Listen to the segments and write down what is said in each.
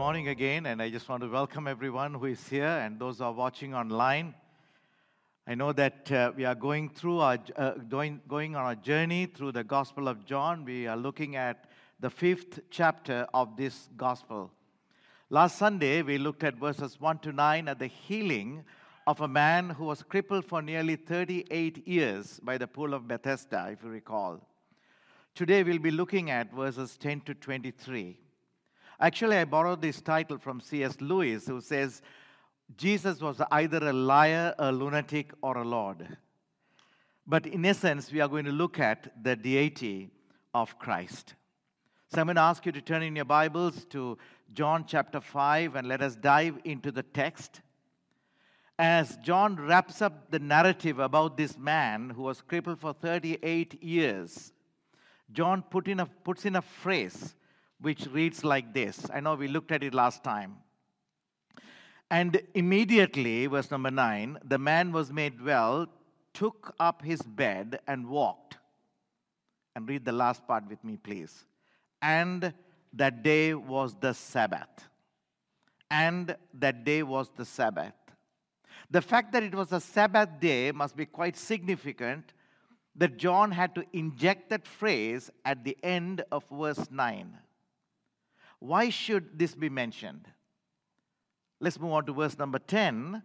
Morning again, and I just want to welcome everyone who is here and those who are watching online. I know that uh, we are going through our uh, going, going on a journey through the Gospel of John. We are looking at the fifth chapter of this Gospel. Last Sunday, we looked at verses 1 to 9 at the healing of a man who was crippled for nearly 38 years by the pool of Bethesda, if you recall. Today, we'll be looking at verses 10 to 23. Actually, I borrowed this title from C.S. Lewis, who says Jesus was either a liar, a lunatic, or a Lord. But in essence, we are going to look at the deity of Christ. So I'm going to ask you to turn in your Bibles to John chapter 5 and let us dive into the text. As John wraps up the narrative about this man who was crippled for 38 years, John put in a, puts in a phrase which reads like this. I know we looked at it last time. And immediately, verse number 9, the man was made well, took up his bed, and walked. And read the last part with me, please. And that day was the Sabbath. And that day was the Sabbath. The fact that it was a Sabbath day must be quite significant that John had to inject that phrase at the end of verse 9. Why should this be mentioned? Let's move on to verse number 10.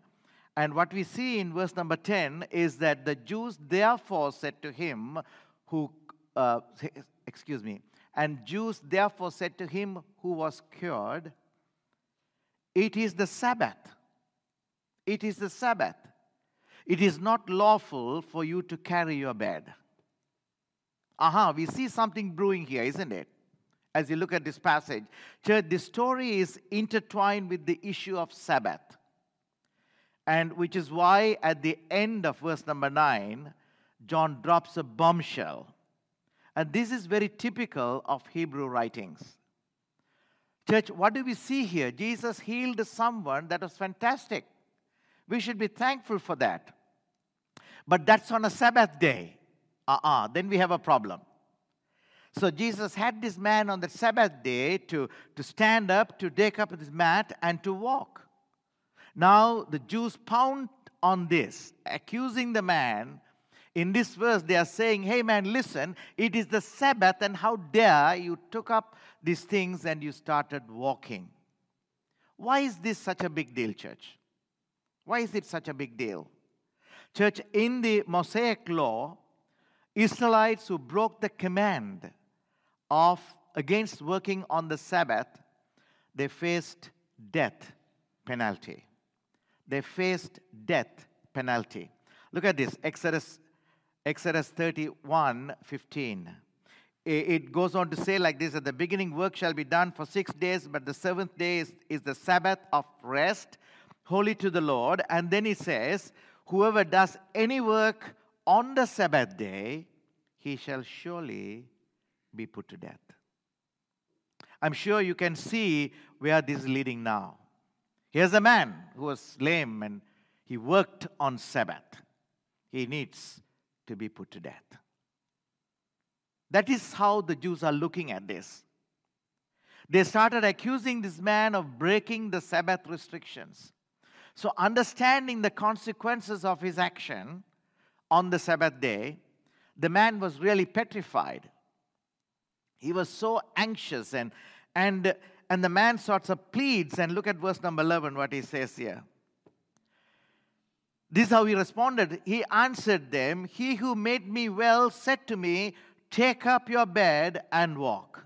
And what we see in verse number 10 is that the Jews therefore said to him, who, uh, excuse me, and Jews therefore said to him who was cured, It is the Sabbath. It is the Sabbath. It is not lawful for you to carry your bed. Aha, we see something brewing here, isn't it? As you look at this passage. Church, this story is intertwined with the issue of Sabbath. And which is why at the end of verse number 9, John drops a bombshell. And this is very typical of Hebrew writings. Church, what do we see here? Jesus healed someone that was fantastic. We should be thankful for that. But that's on a Sabbath day. Uh uh-uh, uh, then we have a problem. So Jesus had this man on the Sabbath day to, to stand up, to take up his mat, and to walk. Now the Jews pound on this, accusing the man. In this verse, they are saying, Hey man, listen, it is the Sabbath, and how dare you took up these things and you started walking. Why is this such a big deal, church? Why is it such a big deal? Church, in the Mosaic law, Israelites who broke the command of against working on the Sabbath, they faced death penalty. They faced death penalty. Look at this Exodus, Exodus 31 15. It goes on to say like this At the beginning, work shall be done for six days, but the seventh day is, is the Sabbath of rest, holy to the Lord. And then he says, Whoever does any work on the Sabbath day, he shall surely be put to death. I'm sure you can see where this is leading now. Here's a man who was lame and he worked on Sabbath. He needs to be put to death. That is how the Jews are looking at this. They started accusing this man of breaking the Sabbath restrictions. So, understanding the consequences of his action on the Sabbath day, the man was really petrified. He was so anxious and and and the man sorts of pleads and look at verse number 11 what he says here. This is how he responded. He answered them, He who made me well said to me, Take up your bed and walk.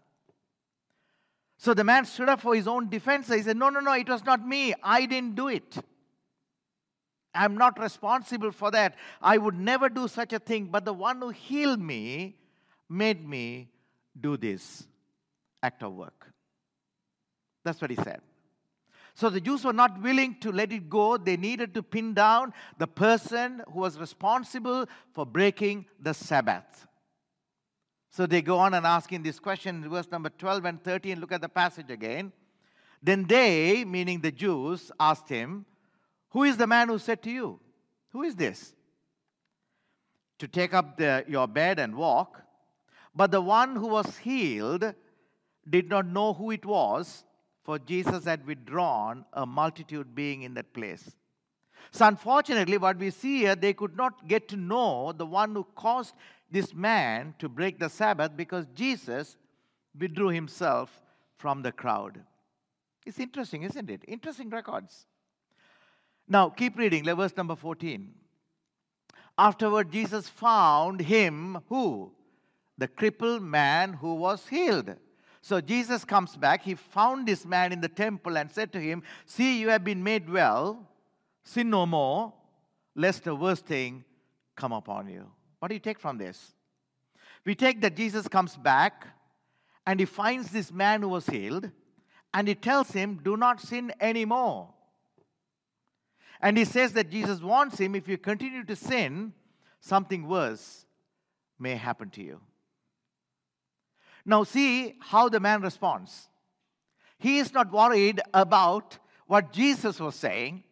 So the man stood up for his own defense. He said, No, no, no, it was not me. I didn't do it. I'm not responsible for that. I would never do such a thing. But the one who healed me made me do this act of work. That's what he said. So the Jews were not willing to let it go. They needed to pin down the person who was responsible for breaking the Sabbath. So they go on and asking this question in verse number 12 and 13. Look at the passage again. Then they, meaning the Jews, asked him, Who is the man who said to you, Who is this? To take up the, your bed and walk. But the one who was healed did not know who it was, for Jesus had withdrawn, a multitude being in that place. So, unfortunately, what we see here, they could not get to know the one who caused this man to break the Sabbath because Jesus withdrew himself from the crowd. It's interesting, isn't it? Interesting records. Now, keep reading, verse number 14. Afterward, Jesus found him who? The crippled man who was healed. So Jesus comes back. He found this man in the temple and said to him, See, you have been made well. Sin no more, lest the worst thing come upon you. What do you take from this? We take that Jesus comes back and he finds this man who was healed and he tells him, Do not sin anymore. And he says that Jesus warns him if you continue to sin, something worse may happen to you. Now, see how the man responds. He is not worried about what Jesus was saying.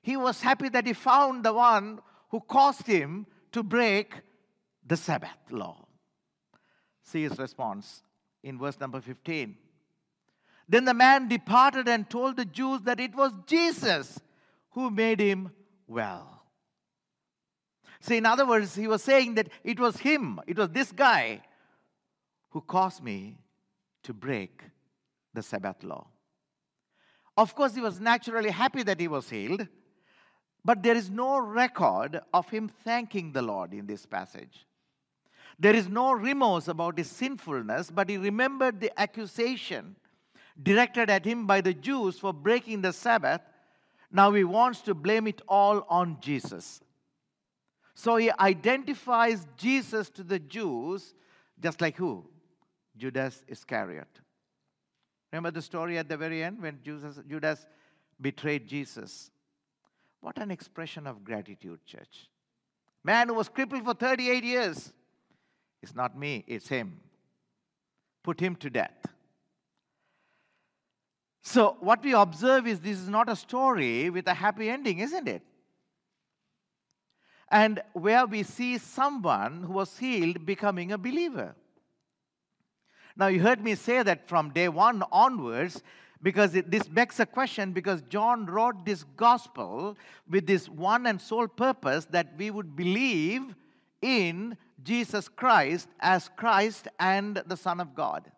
He was happy that he found the one who caused him to break the Sabbath law. See his response in verse number 15. Then the man departed and told the Jews that it was Jesus who made him well. See, in other words, he was saying that it was him, it was this guy who caused me to break the Sabbath law. Of course, he was naturally happy that he was healed, but there is no record of him thanking the Lord in this passage. There is no remorse about his sinfulness, but he remembered the accusation directed at him by the Jews for breaking the Sabbath. Now he wants to blame it all on Jesus. So he identifies Jesus to the Jews, just like who? Judas Iscariot. Remember the story at the very end when Judas, Judas betrayed Jesus? What an expression of gratitude, church. Man who was crippled for 38 years it's not me, it's him. Put him to death. So, what we observe is this is not a story with a happy ending, isn't it? And where we see someone who was healed becoming a believer. Now, you heard me say that from day one onwards, because it, this begs a question because John wrote this gospel with this one and sole purpose that we would believe in Jesus Christ as Christ and the Son of God.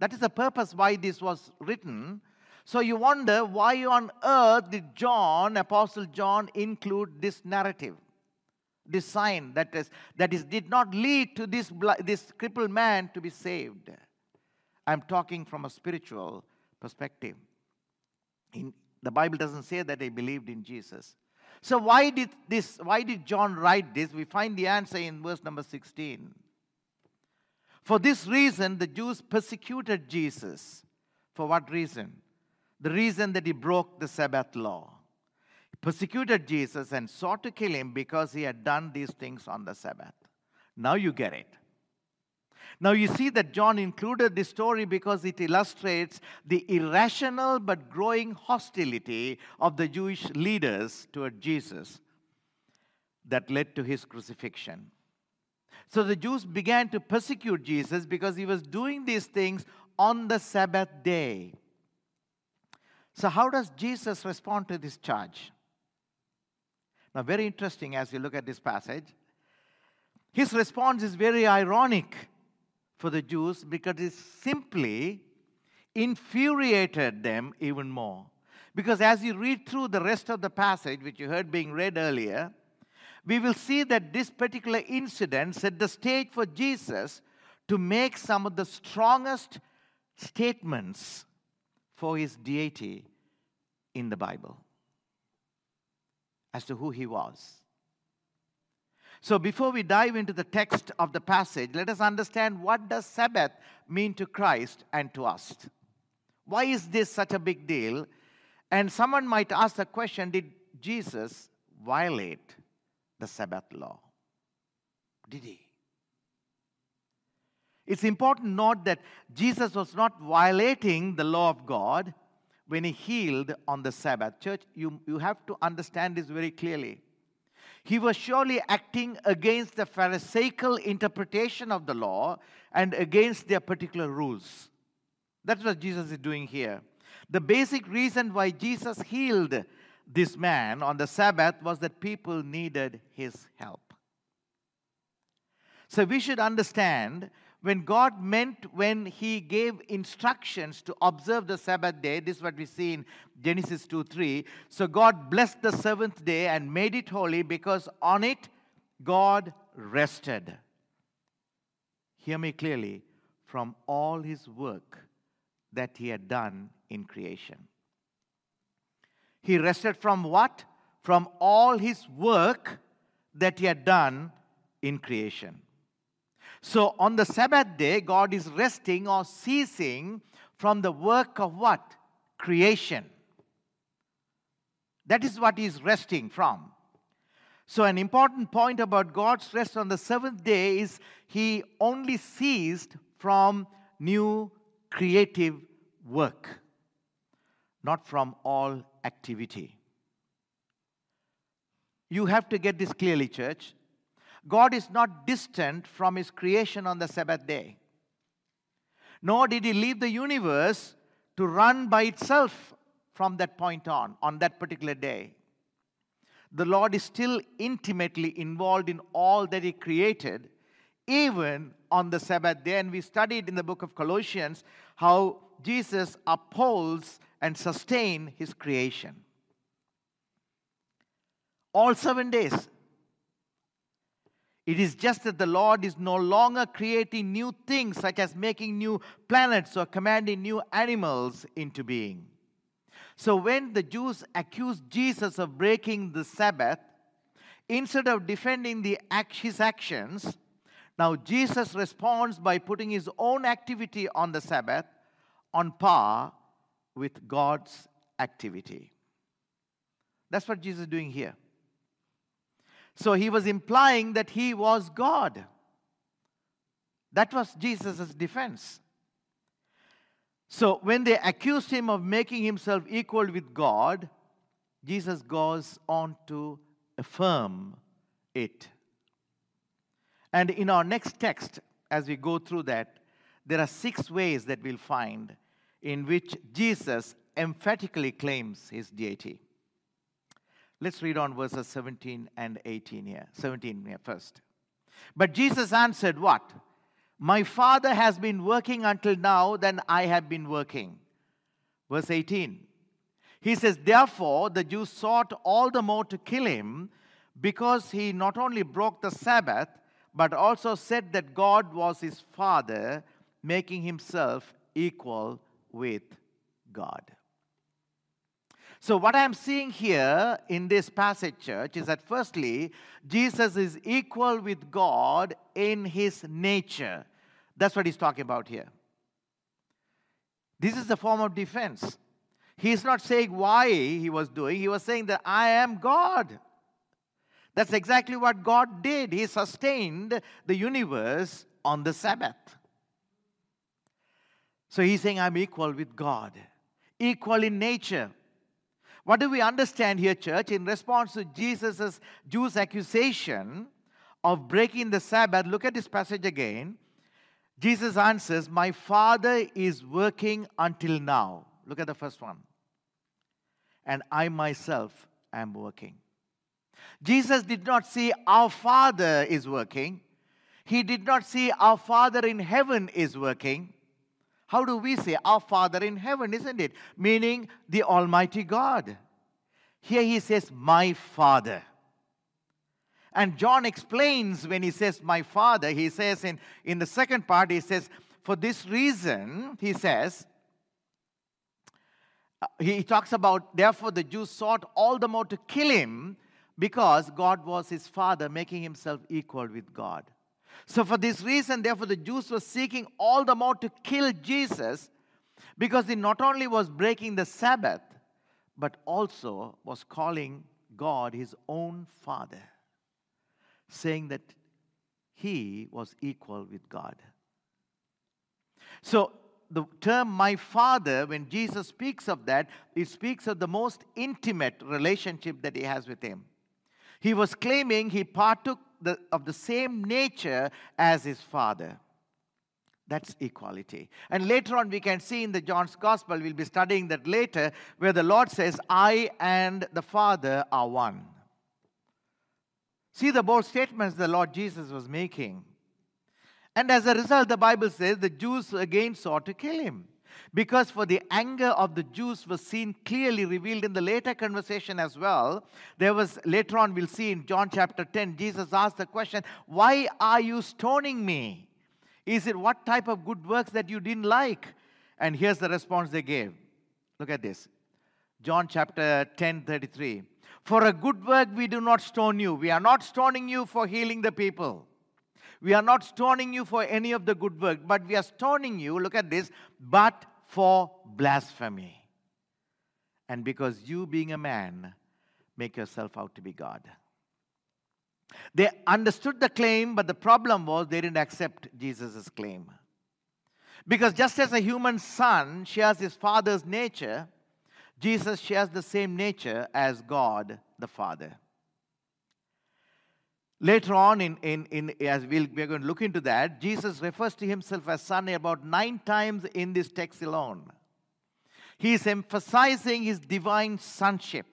That is the purpose why this was written. So you wonder why on earth did John, Apostle John, include this narrative, this sign that is that is did not lead to this this crippled man to be saved. I'm talking from a spiritual perspective. In, the Bible doesn't say that they believed in Jesus. So why did this why did John write this? We find the answer in verse number 16. For this reason the Jews persecuted Jesus. For what reason? The reason that he broke the Sabbath law. Persecuted Jesus and sought to kill him because he had done these things on the Sabbath. Now you get it. Now, you see that John included this story because it illustrates the irrational but growing hostility of the Jewish leaders toward Jesus that led to his crucifixion. So the Jews began to persecute Jesus because he was doing these things on the Sabbath day. So, how does Jesus respond to this charge? Now, very interesting as you look at this passage. His response is very ironic for the Jews because it simply infuriated them even more. Because as you read through the rest of the passage, which you heard being read earlier, we will see that this particular incident set the stage for Jesus to make some of the strongest statements for his deity in the Bible as to who he was. So before we dive into the text of the passage, let us understand what does Sabbath mean to Christ and to us. Why is this such a big deal? And someone might ask the question Did Jesus violate the Sabbath law? Did he? It's important to note that Jesus was not violating the law of God when he healed on the Sabbath. Church, you, you have to understand this very clearly. He was surely acting against the Pharisaical interpretation of the law and against their particular rules. That's what Jesus is doing here. The basic reason why Jesus healed this man on the Sabbath was that people needed his help. So we should understand when God meant when He gave instructions to observe the Sabbath day, this is what we see in Genesis 2 3. So God blessed the seventh day and made it holy because on it God rested. Hear me clearly from all His work that He had done in creation. He rested from what? From all His work that He had done in creation. So on the Sabbath day, God is resting or ceasing from the work of what? Creation. That is what he is resting from. So, an important point about God's rest on the seventh day is he only ceased from new creative work, not from all activity. You have to get this clearly, church. God is not distant from his creation on the Sabbath day. Nor did he leave the universe to run by itself from that point on, on that particular day. The Lord is still intimately involved in all that he created, even on the Sabbath day. And we studied in the book of Colossians how Jesus upholds and sustains his creation. All seven days, it is just that the Lord is no longer creating new things, such as making new planets or commanding new animals into being. So, when the Jews accused Jesus of breaking the Sabbath, instead of defending the, his actions, now Jesus responds by putting his own activity on the Sabbath on par with God's activity. That's what Jesus is doing here. So he was implying that he was God. That was Jesus' defense. So when they accused him of making himself equal with God, Jesus goes on to affirm it. And in our next text, as we go through that, there are six ways that we'll find in which Jesus emphatically claims his deity. Let's read on verses 17 and 18 here. 17 here first. But Jesus answered, What? My Father has been working until now, then I have been working. Verse 18. He says, Therefore, the Jews sought all the more to kill him because he not only broke the Sabbath, but also said that God was his Father, making himself equal with God. So, what I'm seeing here in this passage, church, is that firstly, Jesus is equal with God in his nature. That's what he's talking about here. This is the form of defense. He's not saying why he was doing, he was saying that I am God. That's exactly what God did. He sustained the universe on the Sabbath. So he's saying, I'm equal with God, equal in nature. What do we understand here, church? In response to Jesus' Jews' accusation of breaking the Sabbath, look at this passage again. Jesus answers, My Father is working until now. Look at the first one. And I myself am working. Jesus did not see our Father is working. He did not see our Father in heaven is working. How do we say our Father in heaven, isn't it? Meaning the Almighty God. Here he says, My Father. And John explains when he says, My Father, he says in, in the second part, he says, For this reason, he says, uh, he talks about, therefore, the Jews sought all the more to kill him because God was his father, making himself equal with God. So, for this reason, therefore, the Jews were seeking all the more to kill Jesus Because he not only was breaking the Sabbath, but also was calling God his own Father, saying that he was equal with God. So, the term my father, when Jesus speaks of that, he speaks of the most intimate relationship that he has with him. He was claiming he partook the, of the same nature as his father. That's equality. And later on, we can see in the John's Gospel, we'll be studying that later, where the Lord says, I and the Father are one. See the bold statements the Lord Jesus was making. And as a result, the Bible says the Jews again sought to kill him. Because for the anger of the Jews was seen clearly revealed in the later conversation as well. There was, later on, we'll see in John chapter 10, Jesus asked the question, Why are you stoning me? Is it what type of good works that you didn't like? And here's the response they gave. Look at this. John chapter 10, 33. For a good work we do not stone you. We are not stoning you for healing the people. We are not stoning you for any of the good work, but we are stoning you, look at this, but for blasphemy. And because you, being a man, make yourself out to be God. They understood the claim, but the problem was they didn't accept Jesus' claim. Because just as a human son shares his father's nature, Jesus shares the same nature as God the Father. Later on, in, in, in, as we'll, we're going to look into that, Jesus refers to himself as Son about nine times in this text alone. He is emphasizing his divine sonship.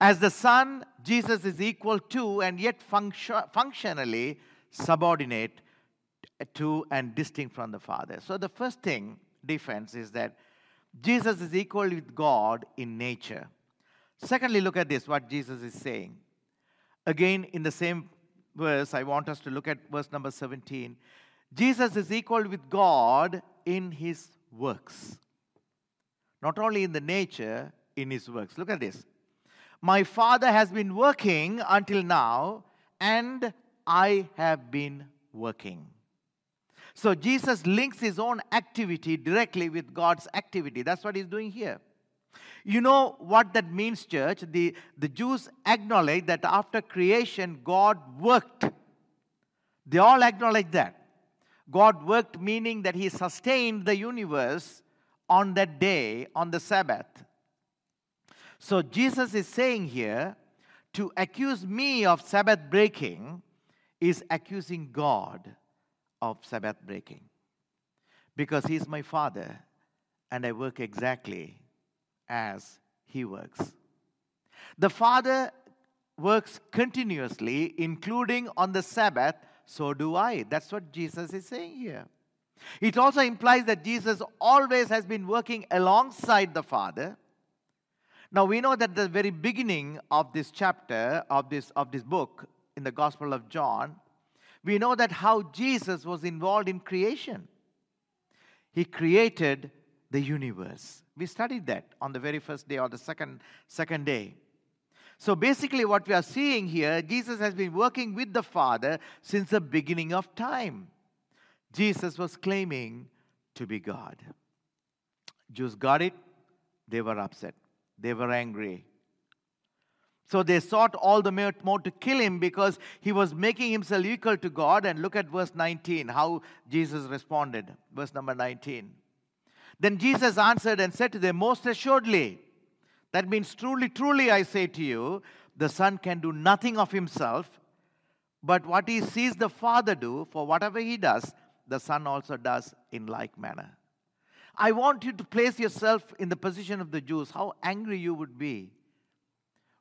As the Son, Jesus is equal to and yet function, functionally subordinate to and distinct from the Father. So, the first thing, difference, is that Jesus is equal with God in nature. Secondly, look at this what Jesus is saying. Again, in the same verse, I want us to look at verse number 17. Jesus is equal with God in his works. Not only in the nature, in his works. Look at this. My Father has been working until now, and I have been working. So Jesus links his own activity directly with God's activity. That's what he's doing here. You know what that means, church? The, the Jews acknowledge that after creation, God worked. They all acknowledge that. God worked, meaning that He sustained the universe on that day, on the Sabbath. So Jesus is saying here to accuse me of Sabbath breaking is accusing God of Sabbath breaking. Because He's my Father and I work exactly as He works. The Father works continuously, including on the Sabbath, so do I. That's what Jesus is saying here. It also implies that Jesus always has been working alongside the Father now we know that the very beginning of this chapter, of this, of this book in the Gospel of John, we know that how Jesus was involved in creation. He created the universe. We studied that on the very first day or the second, second day. So basically, what we are seeing here, Jesus has been working with the Father since the beginning of time. Jesus was claiming to be God. Jews got it, they were upset. They were angry. So they sought all the more to kill him because he was making himself equal to God. And look at verse 19, how Jesus responded. Verse number 19. Then Jesus answered and said to them, Most assuredly, that means truly, truly, I say to you, the Son can do nothing of himself, but what he sees the Father do, for whatever he does, the Son also does in like manner. I want you to place yourself in the position of the Jews, how angry you would be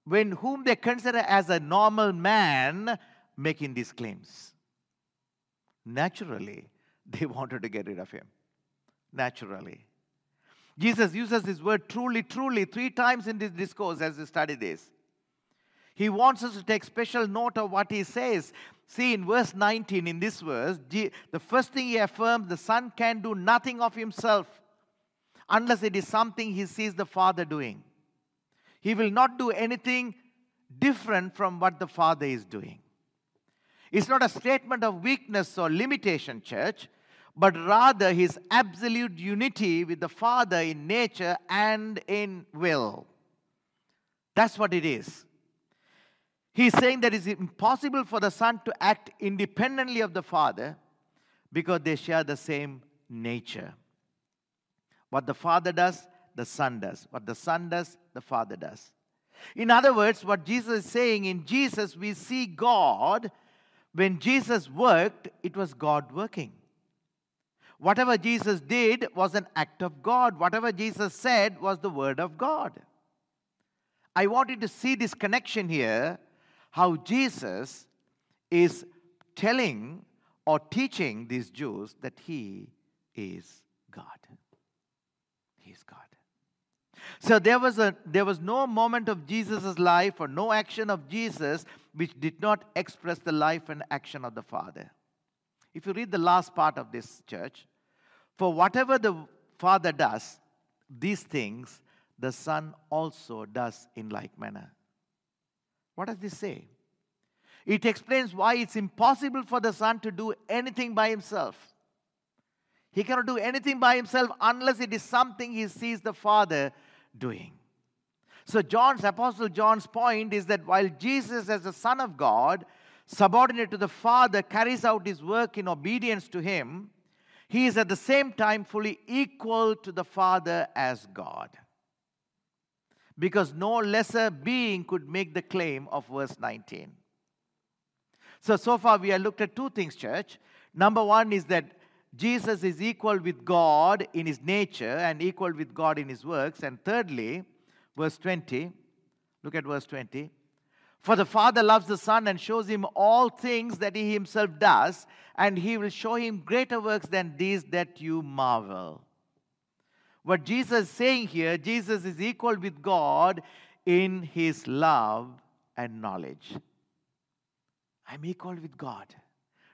when whom they consider as a normal man making these claims. Naturally, they wanted to get rid of him. Naturally. Jesus uses this word truly, truly three times in this discourse as we study this. He wants us to take special note of what he says. See, in verse 19, in this verse, the first thing he affirms the Son can do nothing of himself unless it is something he sees the Father doing. He will not do anything different from what the Father is doing. It's not a statement of weakness or limitation, church, but rather his absolute unity with the Father in nature and in will. That's what it is. He's saying that it's impossible for the Son to act independently of the Father because they share the same nature. What the Father does, the Son does. What the Son does, the Father does. In other words, what Jesus is saying in Jesus, we see God. When Jesus worked, it was God working. Whatever Jesus did was an act of God. Whatever Jesus said was the word of God. I wanted to see this connection here how Jesus is telling or teaching these Jews that he is God. He is God. So there was, a, there was no moment of Jesus' life or no action of Jesus which did not express the life and action of the Father. If you read the last part of this church, for whatever the Father does, these things the Son also does in like manner. What does this say? It explains why it's impossible for the Son to do anything by himself. He cannot do anything by himself unless it is something he sees the Father doing. So, John's, Apostle John's point is that while Jesus, as the Son of God, subordinate to the Father, carries out his work in obedience to him, he is at the same time fully equal to the Father as God because no lesser being could make the claim of verse 19. So, so far we have looked at two things, church. Number one is that Jesus is equal with God in his nature and equal with God in his works. And thirdly, verse 20, look at verse 20. For the Father loves the Son and shows him all things that he himself does, and he will show him greater works than these that you marvel. What Jesus is saying here, Jesus is equal with God in his love and knowledge. I'm equal with God,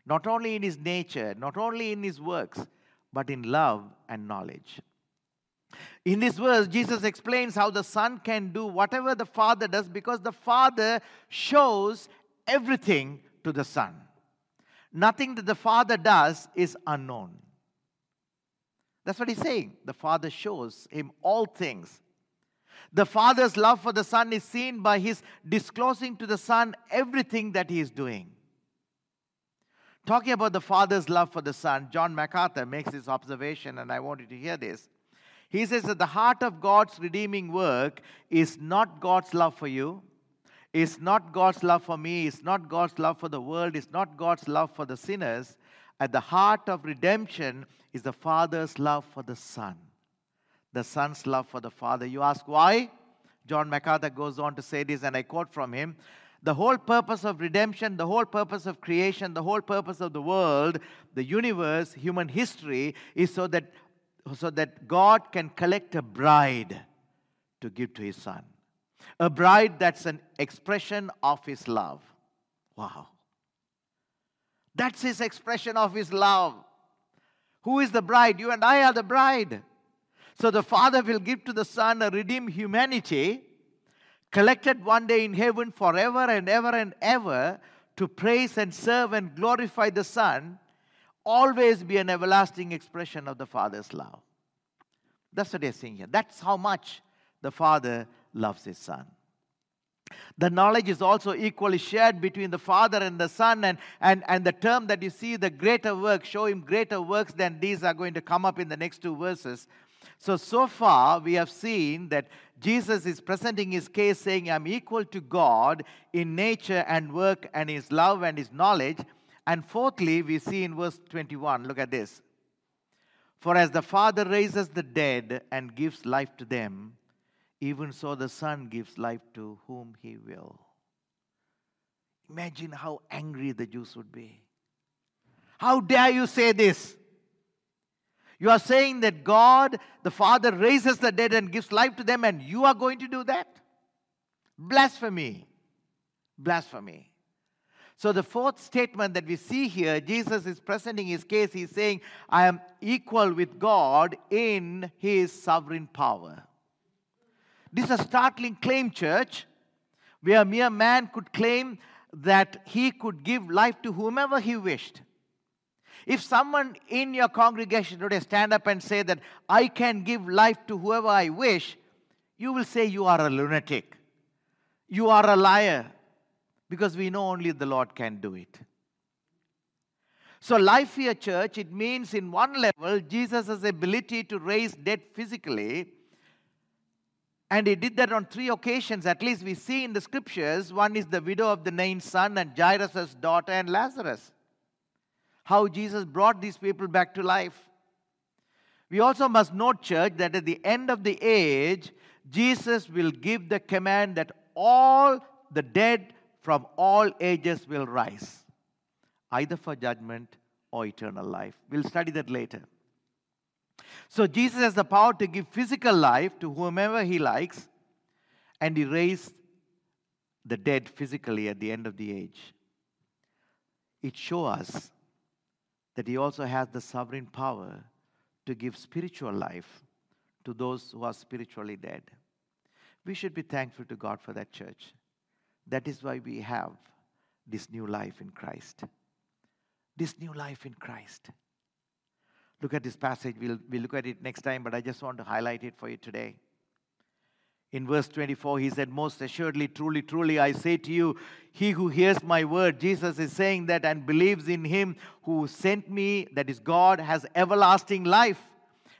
not only in his nature, not only in his works, but in love and knowledge. In this verse, Jesus explains how the Son can do whatever the Father does because the Father shows everything to the Son. Nothing that the Father does is unknown. That's what he's saying. The Father shows him all things. The Father's love for the Son is seen by his disclosing to the Son everything that he is doing. Talking about the Father's love for the Son, John MacArthur makes this observation, and I want you to hear this. He says that the heart of God's redeeming work is not God's love for you, is not God's love for me, is not God's love for the world, is not God's love for the sinners. At the heart of redemption is the Father's love for the Son, the Son's love for the Father. You ask why? John MacArthur goes on to say this, and I quote from him The whole purpose of redemption, the whole purpose of creation, the whole purpose of the world, the universe, human history is so that, so that God can collect a bride to give to his Son. A bride that's an expression of his love. Wow. That's his expression of his love. Who is the bride? You and I are the bride. So the Father will give to the Son a redeemed humanity, collected one day in heaven forever and ever and ever to praise and serve and glorify the Son, always be an everlasting expression of the Father's love. That's what they're saying here. That's how much the Father loves His Son. The knowledge is also equally shared between the Father and the Son, and, and, and the term that you see, the greater works, show him greater works than these are going to come up in the next two verses. So, so far, we have seen that Jesus is presenting his case saying, I'm equal to God in nature and work and his love and his knowledge. And fourthly, we see in verse 21, look at this. For as the Father raises the dead and gives life to them, even so, the Son gives life to whom He will. Imagine how angry the Jews would be. How dare you say this? You are saying that God, the Father, raises the dead and gives life to them, and you are going to do that? Blasphemy. Blasphemy. So, the fourth statement that we see here, Jesus is presenting his case. He's saying, I am equal with God in his sovereign power. This is a startling claim, church, where a mere man could claim that he could give life to whomever he wished. If someone in your congregation today stand up and say that I can give life to whoever I wish, you will say you are a lunatic. You are a liar because we know only the Lord can do it. So, life here, church, it means in one level, Jesus ability to raise dead physically. And he did that on three occasions, at least we see in the scriptures. One is the widow of the Nain's son, and Jairus' daughter, and Lazarus. How Jesus brought these people back to life. We also must note, church, that at the end of the age, Jesus will give the command that all the dead from all ages will rise either for judgment or eternal life. We'll study that later. So, Jesus has the power to give physical life to whomever he likes, and he raised the dead physically at the end of the age. It shows us that he also has the sovereign power to give spiritual life to those who are spiritually dead. We should be thankful to God for that church. That is why we have this new life in Christ this new life in Christ. Look at this passage. We'll, we'll look at it next time, but I just want to highlight it for you today. In verse 24, he said, Most assuredly, truly, truly, I say to you, he who hears my word, Jesus is saying that, and believes in him who sent me, that is God, has everlasting life,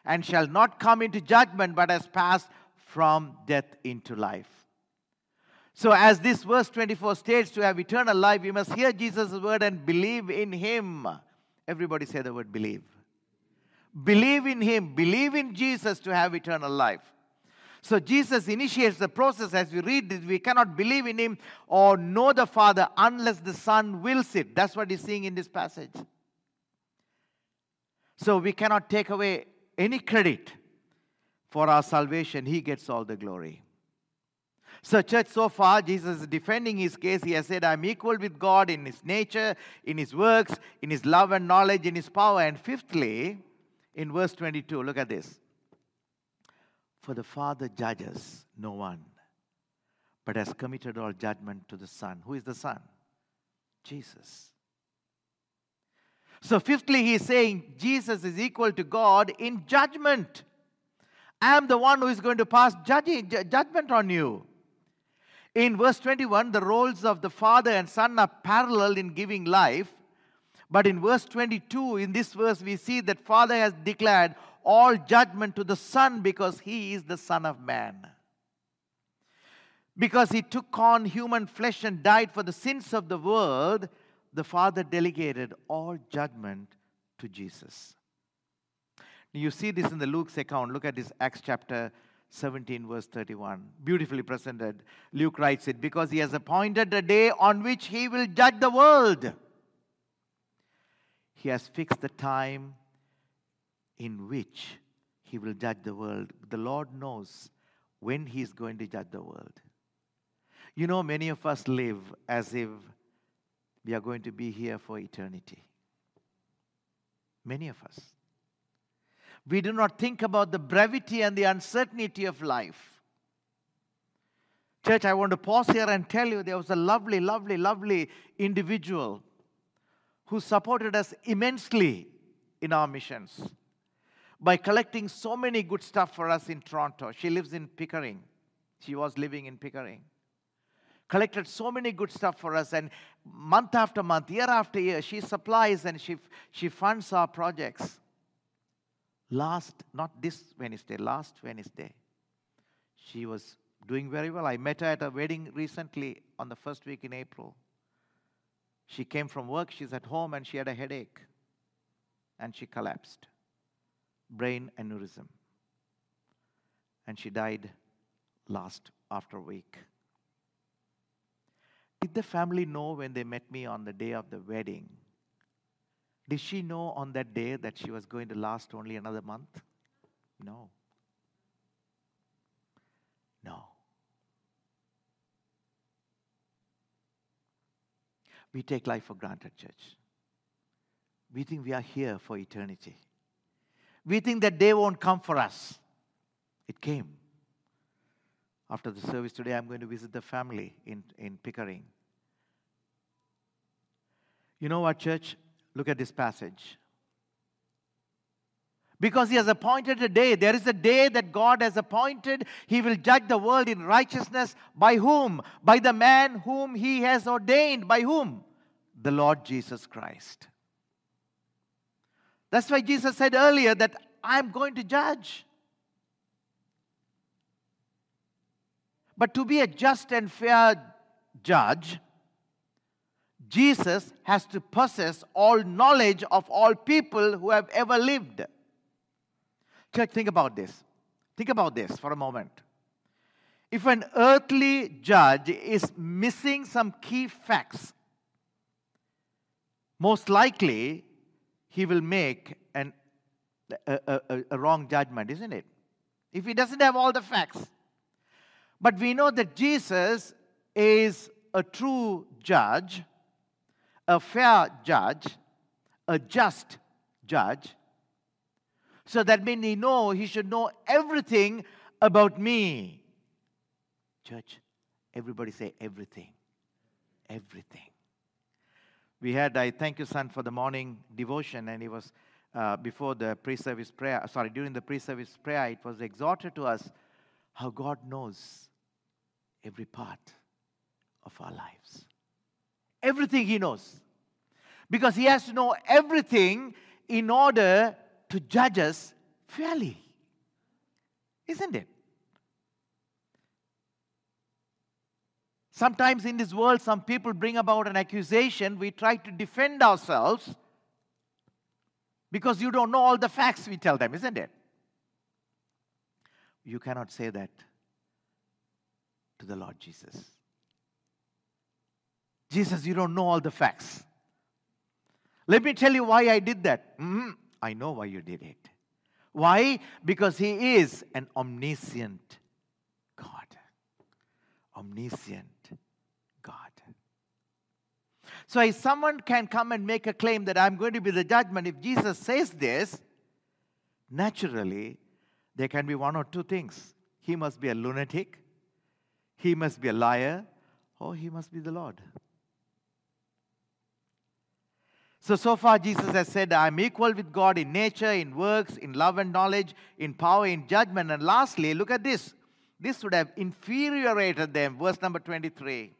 and shall not come into judgment, but has passed from death into life. So, as this verse 24 states, to have eternal life, we must hear Jesus' word and believe in him. Everybody say the word believe. Believe in him, believe in Jesus to have eternal life. So, Jesus initiates the process as we read this. We cannot believe in him or know the Father unless the Son wills it. That's what he's saying in this passage. So, we cannot take away any credit for our salvation, he gets all the glory. So, church, so far, Jesus is defending his case. He has said, I'm equal with God in his nature, in his works, in his love and knowledge, in his power. And fifthly, in verse 22, look at this. For the Father judges no one, but has committed all judgment to the Son. Who is the Son? Jesus. So, fifthly, he is saying Jesus is equal to God in judgment. I am the one who is going to pass judging, judgment on you. In verse 21, the roles of the Father and Son are parallel in giving life. But in verse 22, in this verse, we see that Father has declared all judgment to the Son because he is the Son of Man. Because he took on human flesh and died for the sins of the world, the Father delegated all judgment to Jesus. You see this in the Luke's account. Look at this Acts chapter 17, verse 31. Beautifully presented. Luke writes it because he has appointed a day on which he will judge the world. He has fixed the time in which he will judge the world. The Lord knows when he is going to judge the world. You know, many of us live as if we are going to be here for eternity. Many of us we do not think about the brevity and the uncertainty of life. Church, I want to pause here and tell you there was a lovely, lovely, lovely individual who supported us immensely in our missions by collecting so many good stuff for us in Toronto. She lives in Pickering. She was living in Pickering. Collected so many good stuff for us, and month after month, year after year, she supplies and she, she funds our projects last, not this Wednesday, last Wednesday, she was doing very well. I met her at a wedding recently on the first week in April. She came from work, she's at home, and she had a headache. And she collapsed. Brain aneurysm. And she died last after a week. Did the family know when they met me on the day of the wedding did she know on that day that she was going to last only another month? No. No. We take life for granted, church. We think we are here for eternity. We think that day won't come for us. It came. After the service today, I'm going to visit the family in, in Pickering. You know what, church? Look at this passage. Because he has appointed a day. There is a day that God has appointed. He will judge the world in righteousness. By whom? By the man whom he has ordained. By whom? The Lord Jesus Christ. That's why Jesus said earlier that I'm going to judge. But to be a just and fair judge, Jesus has to possess all knowledge of all people who have ever lived. Church, think about this. Think about this for a moment. If an earthly judge is missing some key facts, most likely he will make an, a, a, a wrong judgment, isn't it? If he doesn't have all the facts. But we know that Jesus is a true judge, a fair judge, a just judge. So that means he know he should know everything about me. Church, everybody say everything. Everything. We had, I thank you, son, for the morning devotion, and it was uh, before the pre service prayer, sorry, during the pre service prayer, it was exhorted to us how God knows every part of our lives. Everything He knows. Because He has to know everything in order to judge us fairly. Isn't it? Sometimes in this world, some people bring about an accusation. We try to defend ourselves because you don't know all the facts, we tell them, isn't it? You cannot say that to the Lord Jesus. Jesus, you don't know all the facts. Let me tell you why I did that. Mm-hmm. I know why you did it. Why? Because He is an omniscient God. Omniscient God. So, if someone can come and make a claim that I'm going to be the judgment, if Jesus says this, naturally, there can be one or two things. He must be a lunatic, he must be a liar, or he must be the Lord. So, so far, Jesus has said, I'm equal with God in nature, in works, in love and knowledge, in power, in judgment. And lastly, look at this. This would have infuriated them. Verse number 23.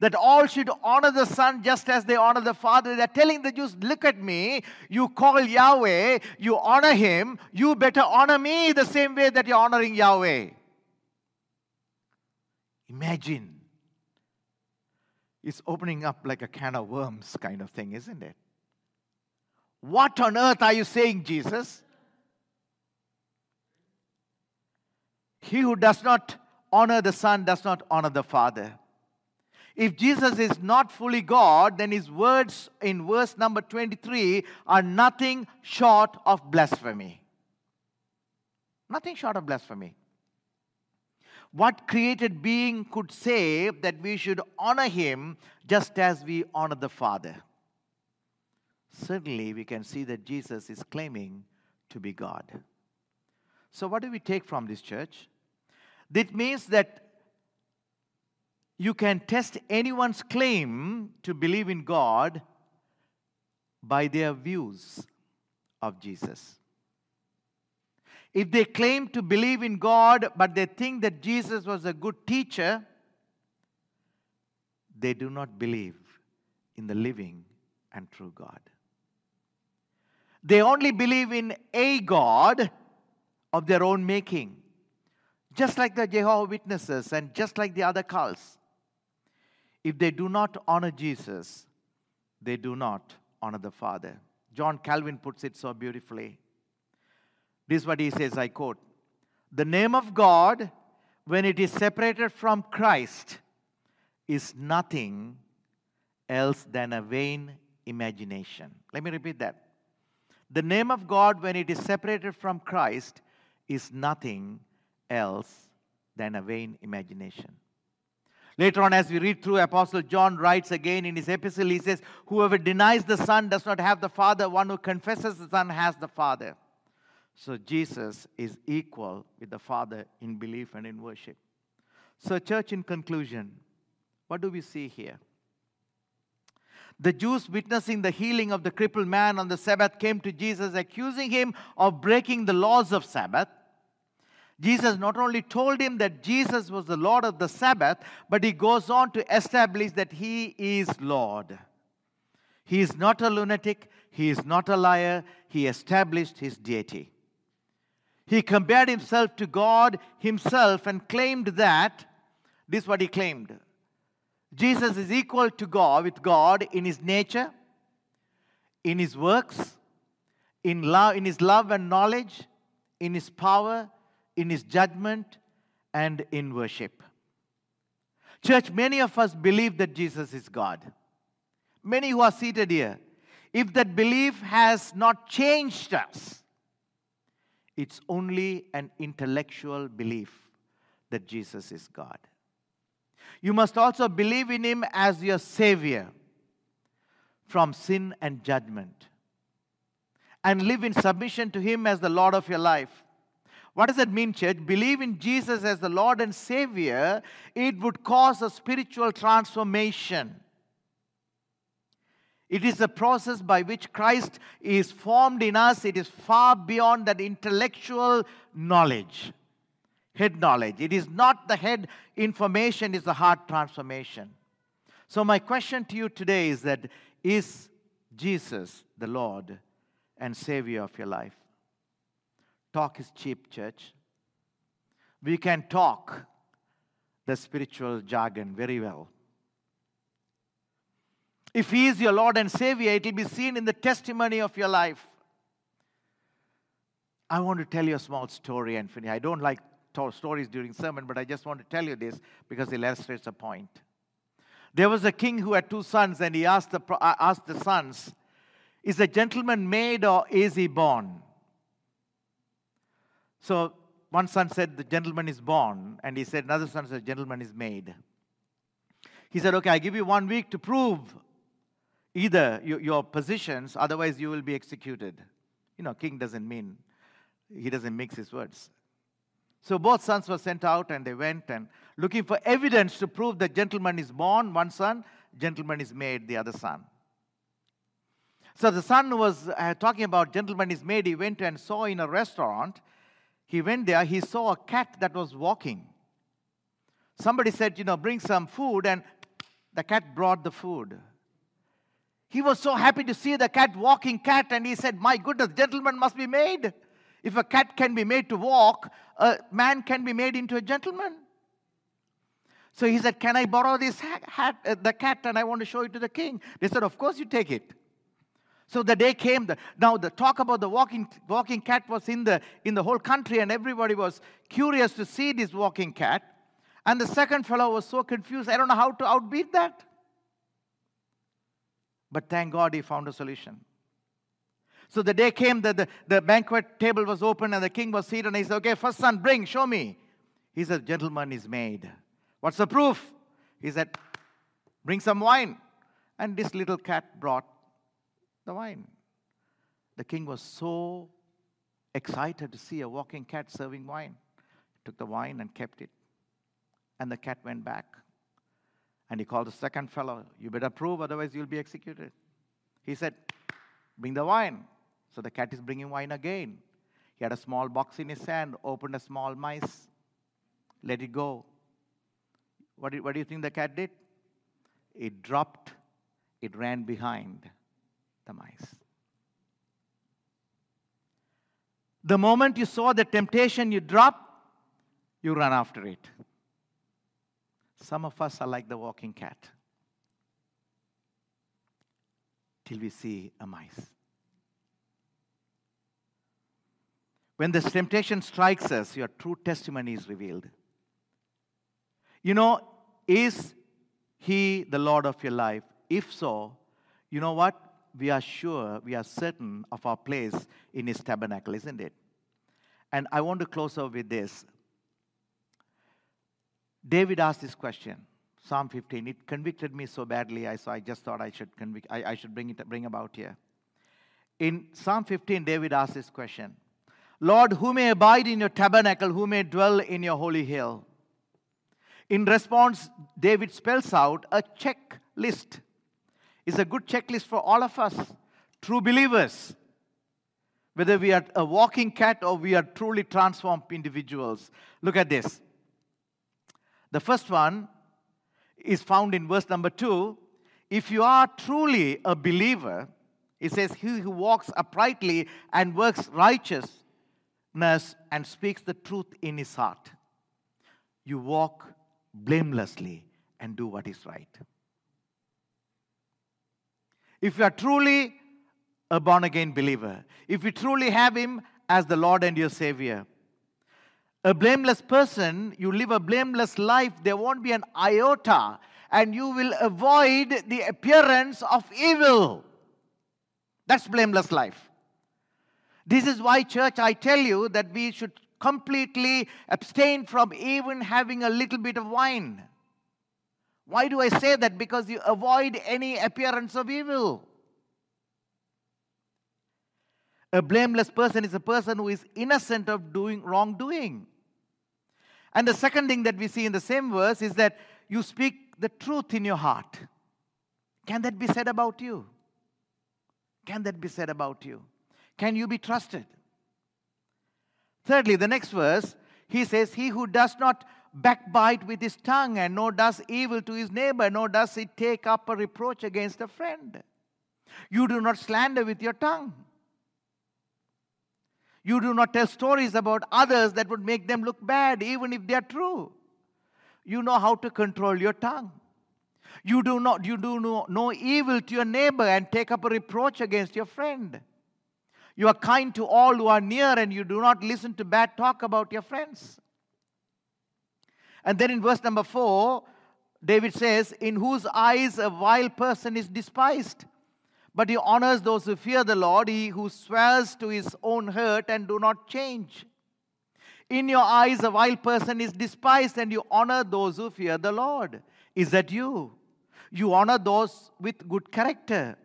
That all should honor the Son just as they honor the Father. They're telling the Jews, look at me. You call Yahweh, you honor him. You better honor me the same way that you're honoring Yahweh. Imagine. It's opening up like a can of worms kind of thing, isn't it? What on earth are you saying, Jesus? He who does not honor the Son does not honor the Father. If Jesus is not fully God, then his words in verse number 23 are nothing short of blasphemy. Nothing short of blasphemy. What created being could say that we should honor him just as we honor the Father? Certainly, we can see that Jesus is claiming to be God. So, what do we take from this church? It means that you can test anyone's claim to believe in God by their views of Jesus. If they claim to believe in God, but they think that Jesus was a good teacher, they do not believe in the living and true God. They only believe in a God of their own making, just like the Jehovah Witnesses and just like the other cults. If they do not honor Jesus, they do not honor the Father. John Calvin puts it so beautifully. This is what he says I quote The name of God, when it is separated from Christ, is nothing else than a vain imagination. Let me repeat that. The name of God, when it is separated from Christ, is nothing else than a vain imagination. Later on, as we read through, Apostle John writes again in his epistle, he says, Whoever denies the Son does not have the Father. One who confesses the Son has the Father. So Jesus is equal with the Father in belief and in worship. So, church, in conclusion, what do we see here? The Jews witnessing the healing of the crippled man on the Sabbath came to Jesus accusing him of breaking the laws of Sabbath. Jesus not only told him that Jesus was the Lord of the Sabbath, but he goes on to establish that he is Lord. He is not a lunatic, he is not a liar, he established his deity. He compared himself to God himself and claimed that this is what he claimed Jesus is equal to God with God in his nature, in his works, in love, in his love and knowledge, in his power, in his judgment, and in worship. Church, many of us believe that Jesus is God. Many who are seated here, if that belief has not changed us, it's only an intellectual belief that Jesus is God. You must also believe in Him as your Savior from sin and judgment and live in submission to Him as the Lord of your life. What does that mean, church? Believe in Jesus as the Lord and Savior, it would cause a spiritual transformation. It is a process by which Christ is formed in us. It is far beyond that intellectual knowledge, head knowledge. It is not the head information, it's the heart transformation. So, my question to you today is that is Jesus the Lord and Savior of your life? Talk is cheap, church. We can talk the spiritual jargon very well. If He is your Lord and Savior, it will be seen in the testimony of your life. I want to tell you a small story and. I don't like stories during sermon, but I just want to tell you this because it illustrates a point. There was a king who had two sons, and he asked the, uh, asked the sons, Is a gentleman made or is he born? So one son said, The gentleman is born. And he said, Another son said, The Gentleman is made. He said, Okay, I give you one week to prove either your positions, otherwise you will be executed. You know, king doesn't mean, he doesn't mix his words. So both sons were sent out and they went and looking for evidence to prove that gentleman is born, one son, gentleman is made, the other son. So the son was uh, talking about gentleman is made. He went and saw in a restaurant. He went there, he saw a cat that was walking. Somebody said, you know, bring some food, and the cat brought the food. He was so happy to see the cat, walking cat, and he said, My goodness, gentleman must be made. If a cat can be made to walk, a man can be made into a gentleman. So he said, Can I borrow this hat, uh, the cat, and I want to show it to the king? They said, Of course, you take it. So the day came. Now the talk about the walking, walking cat was in the, in the whole country, and everybody was curious to see this walking cat. And the second fellow was so confused, I don't know how to outbeat that. But thank God he found a solution. So the day came that the, the banquet table was open and the king was seated and he said, Okay, first son, bring, show me. He said, Gentleman is made. What's the proof? He said, Bring some wine. And this little cat brought the wine. The king was so excited to see a walking cat serving wine. He took the wine and kept it. And the cat went back. And he called the second fellow, You better prove, otherwise you'll be executed. He said, Bring the wine. So the cat is bringing wine again. He had a small box in his hand, opened a small mice, let it go. What do, what do you think the cat did? It dropped, it ran behind the mice. The moment you saw the temptation, you drop, you run after it. Some of us are like the walking cat till we see a mice. When this temptation strikes us, your true testimony is revealed. You know, is He the Lord of your life? If so, you know what? We are sure, we are certain of our place in His tabernacle, isn't it? And I want to close off with this. David asked this question, Psalm 15. It convicted me so badly, I, so I just thought I should, convict, I, I should bring it bring about here. In Psalm 15, David asked this question Lord, who may abide in your tabernacle, who may dwell in your holy hill? In response, David spells out a checklist. is a good checklist for all of us, true believers. Whether we are a walking cat or we are truly transformed individuals. Look at this. The first one is found in verse number two. If you are truly a believer, it says, He who walks uprightly and works righteousness and speaks the truth in his heart. You walk blamelessly and do what is right. If you are truly a born again believer, if you truly have Him as the Lord and your Savior, a blameless person, you live a blameless life, there won't be an iota, and you will avoid the appearance of evil. That's blameless life. This is why, church, I tell you that we should completely abstain from even having a little bit of wine. Why do I say that? Because you avoid any appearance of evil. A blameless person is a person who is innocent of doing wrongdoing. And the second thing that we see in the same verse is that you speak the truth in your heart. Can that be said about you? Can that be said about you? Can you be trusted? Thirdly, the next verse, he says, He who does not backbite with his tongue, and nor does evil to his neighbor, nor does he take up a reproach against a friend. You do not slander with your tongue. You do not tell stories about others that would make them look bad, even if they are true. You know how to control your tongue. You do not you do no, no evil to your neighbor and take up a reproach against your friend. You are kind to all who are near and you do not listen to bad talk about your friends. And then in verse number four, David says, In whose eyes a vile person is despised. But he honors those who fear the Lord, he who swears to his own hurt and do not change. In your eyes, a vile person is despised, and you honor those who fear the Lord. Is that you? You honor those with good character.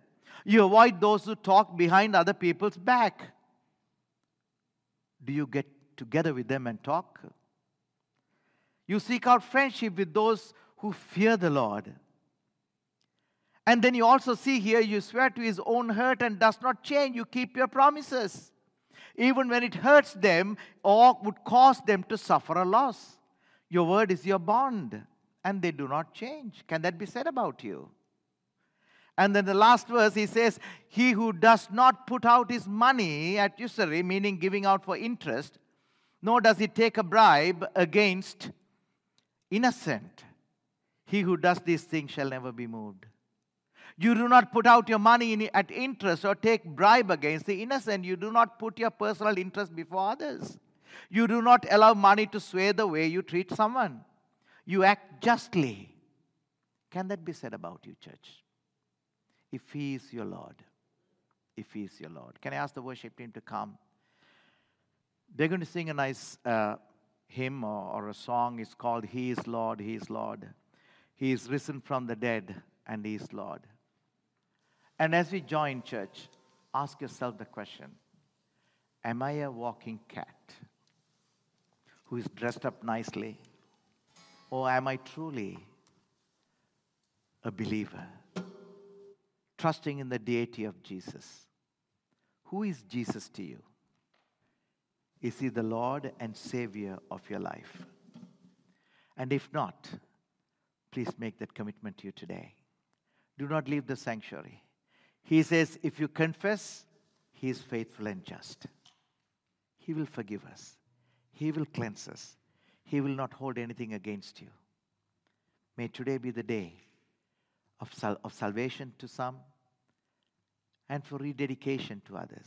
You avoid those who talk behind other people's back. Do you get together with them and talk? You seek out friendship with those who fear the Lord. And then you also see here, you swear to his own hurt and does not change. You keep your promises, even when it hurts them or would cause them to suffer a loss. Your word is your bond, and they do not change. Can that be said about you? And then the last verse, he says, He who does not put out his money at usury, meaning giving out for interest, nor does he take a bribe against innocent. He who does these things shall never be moved. You do not put out your money in, at interest or take bribe against the innocent. You do not put your personal interest before others. You do not allow money to sway the way you treat someone. You act justly. Can that be said about you, church? If He is your Lord. If He is your Lord. Can I ask the worship team to come? They're going to sing a nice uh, hymn or, or a song. It's called He is Lord, He is Lord. He is risen from the dead, and He is Lord. And as we join church, ask yourself the question Am I a walking cat who is dressed up nicely? Or am I truly a believer, trusting in the deity of Jesus? Who is Jesus to you? Is he the Lord and Savior of your life? And if not, please make that commitment to you today. Do not leave the sanctuary. He says, if you confess, He is faithful and just. He will forgive us, He will cleanse us, He will not hold anything against you. May today be the day of, sal- of salvation to some and for rededication to others.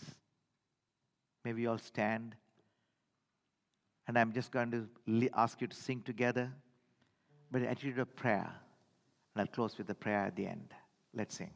May we all stand. And I'm just going to ask you to sing together, but attitude of prayer. And I'll close with a prayer at the end. Let's sing.